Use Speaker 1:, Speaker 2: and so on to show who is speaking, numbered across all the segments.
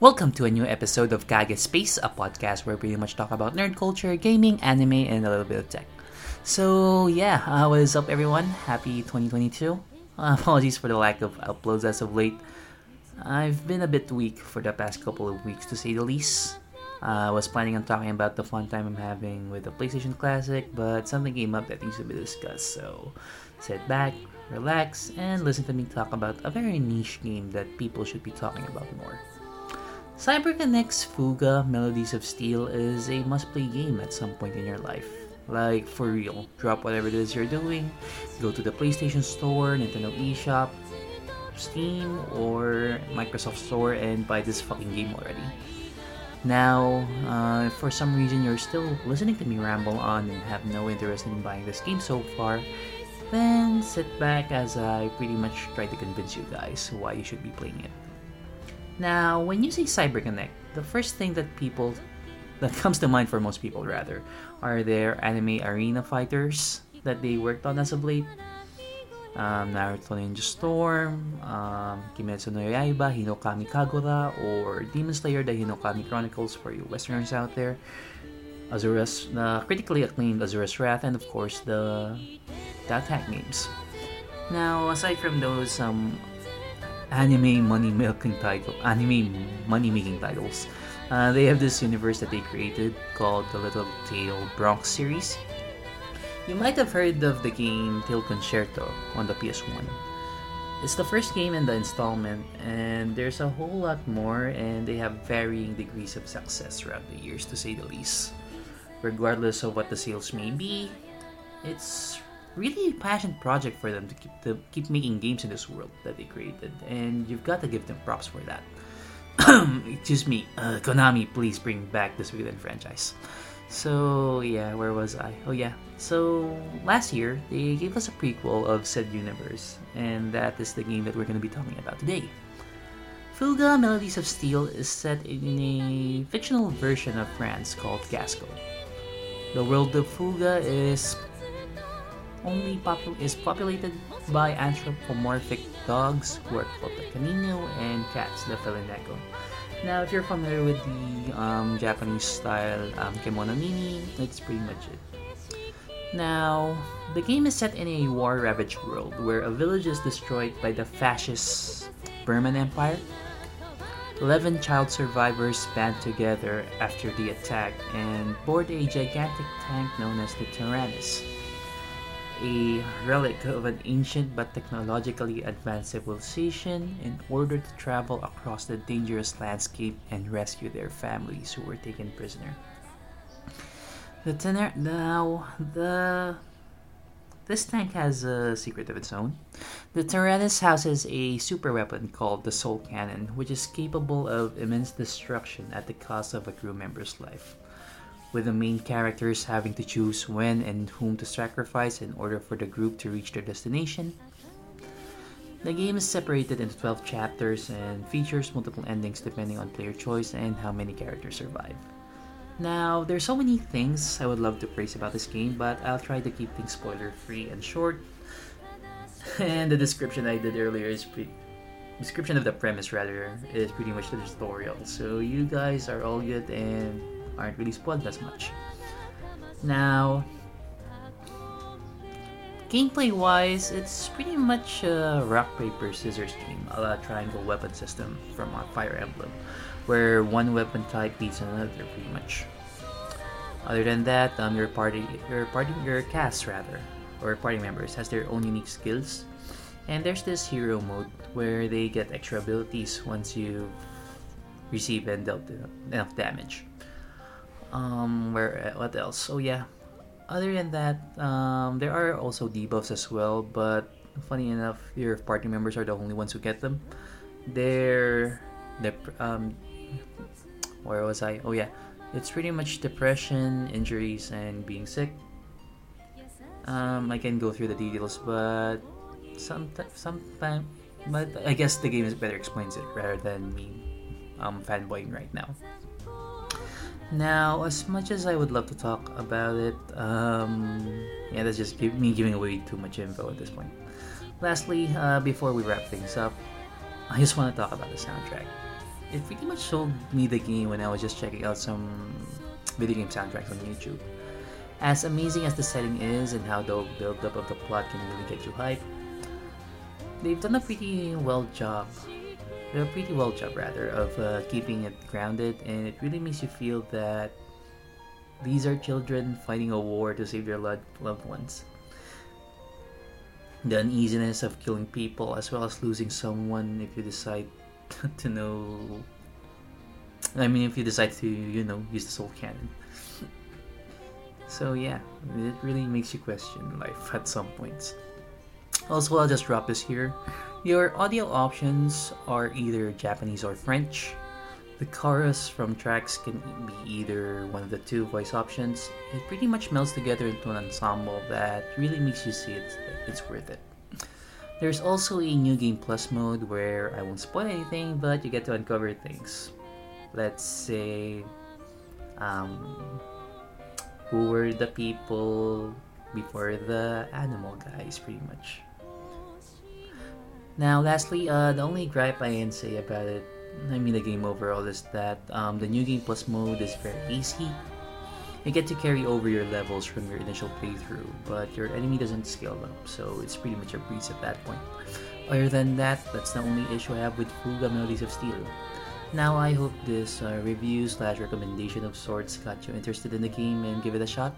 Speaker 1: Welcome to a new episode of Kage Space, a podcast where we pretty much talk about nerd culture, gaming, anime, and a little bit of tech. So, yeah, uh, what is up, everyone? Happy 2022. Uh, apologies for the lack of uploads as of late. I've been a bit weak for the past couple of weeks, to say the least. Uh, I was planning on talking about the fun time I'm having with the PlayStation Classic, but something came up that needs to be discussed, so sit back, relax, and listen to me talk about a very niche game that people should be talking about more. CyberConnect's Fuga Melodies of Steel is a must-play game at some point in your life. Like, for real. Drop whatever it is you're doing, go to the PlayStation Store, Nintendo eShop, Steam, or Microsoft Store and buy this fucking game already. Now, uh, for some reason you're still listening to me ramble on and have no interest in buying this game so far, then sit back as I pretty much try to convince you guys why you should be playing it. Now, when you say CyberConnect, the first thing that people that comes to mind for most people rather are their anime arena fighters that they worked on as of late. Um, Naruto Ninja Storm, um, Kimetsu no Yaiba, Hinokami Kagura, or Demon Slayer The Hinokami Chronicles for you Westerners out there. Asura's, the critically acclaimed Asura's Wrath, and of course the the attack games. Now, aside from those um, anime money milking title, anime money making titles. Uh, they have this universe that they created called the Little Tail Bronx series. You might have heard of the game Tail Concerto on the PS1. It's the first game in the installment, and there's a whole lot more, and they have varying degrees of success throughout the years, to say the least. Regardless of what the sales may be, it's really passion project for them to keep to keep making games in this world that they created, and you've got to give them props for that. Excuse me, uh, Konami, please bring back the Suikoden franchise. So yeah, where was I? Oh yeah. So last year they gave us a prequel of said universe, and that is the game that we're going to be talking about today. Fuga Melodies of Steel is set in a fictional version of France called Gasco. The world of Fuga is only popul- is populated by anthropomorphic dogs who are called the Caninu and cats, the Felineko. Now, if you're familiar with the um, Japanese style um, kemonomimi, that's pretty much it. Now, the game is set in a war-ravaged world where a village is destroyed by the fascist Berman Empire. Eleven child survivors band together after the attack and board a gigantic tank known as the Taranis a relic of an ancient but technologically advanced civilization in order to travel across the dangerous landscape and rescue their families who were taken prisoner. The tenor now the this tank has a secret of its own. The Taranis houses a super weapon called the Soul Cannon, which is capable of immense destruction at the cost of a crew member's life with the main characters having to choose when and whom to sacrifice in order for the group to reach their destination. The game is separated into 12 chapters and features multiple endings depending on player choice and how many characters survive. Now, there's so many things I would love to praise about this game, but I'll try to keep things spoiler free and short. And the description I did earlier is pretty description of the premise rather is pretty much the tutorial. So you guys are all good and aren't really spoiled as much. Now, gameplay wise, it's pretty much a rock, paper, scissors game, a la triangle weapon system from Fire Emblem, where one weapon type beats another pretty much. Other than that, um, your party, your party, your cast rather, or party members has their own unique skills, and there's this hero mode where they get extra abilities once you receive and dealt enough damage. Um, where uh, what else? Oh yeah. Other than that, um, there are also debuffs as well. But funny enough, your party members are the only ones who get them. They're, they um, where was I? Oh yeah, it's pretty much depression, injuries, and being sick. Um, I can go through the details, but sometimes, sometimes, but I guess the game is better explains it rather than me um fanboying right now. Now, as much as I would love to talk about it, um, yeah, that's just me giving away too much info at this point. Lastly, uh, before we wrap things up, I just want to talk about the soundtrack. it pretty much sold me the game when I was just checking out some video game soundtracks on YouTube. As amazing as the setting is and how the build up of the plot can really get you hyped, they've done a pretty well job. A pretty well job rather of uh, keeping it grounded, and it really makes you feel that these are children fighting a war to save their loved ones. The uneasiness of killing people, as well as losing someone if you decide to know. I mean, if you decide to, you know, use the soul cannon. So yeah, it really makes you question life at some points. Also, I'll just drop this here. Your audio options are either Japanese or French. The chorus from tracks can be either one of the two voice options. It pretty much melts together into an ensemble that really makes you see it, it's worth it. There's also a new game plus mode where I won't spoil anything, but you get to uncover things. Let's say, um, who were the people before the animal guys, pretty much. Now, lastly, uh, the only gripe I can say about it, I mean the game overall, is that um, the new game plus mode is very easy. You get to carry over your levels from your initial playthrough, but your enemy doesn't scale up, so it's pretty much a breeze at that point. Other than that, that's the only issue I have with Fuga Melodies of Steel. Now, I hope this uh, review slash recommendation of sorts got you interested in the game and give it a shot.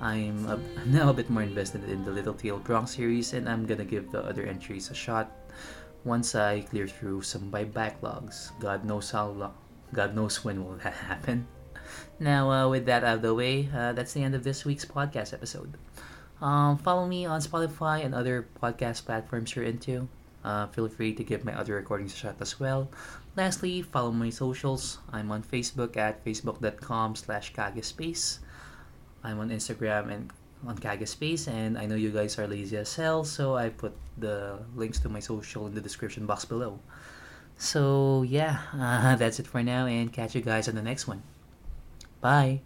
Speaker 1: I'm now a bit more invested in the Little Tail Bronx series, and I'm gonna give the other entries a shot once I clear through some by backlogs. God knows how long. God knows when will that happen. Now, uh, with that out of the way, uh, that's the end of this week's podcast episode. Um, follow me on Spotify and other podcast platforms you're into. Uh, feel free to give my other recordings a shot as well. Lastly, follow my socials. I'm on Facebook at facebook.com slash kagespace. I'm on Instagram and on Kage Space, and I know you guys are lazy as hell, so I put the links to my social in the description box below. So, yeah, uh, that's it for now, and catch you guys on the next one. Bye.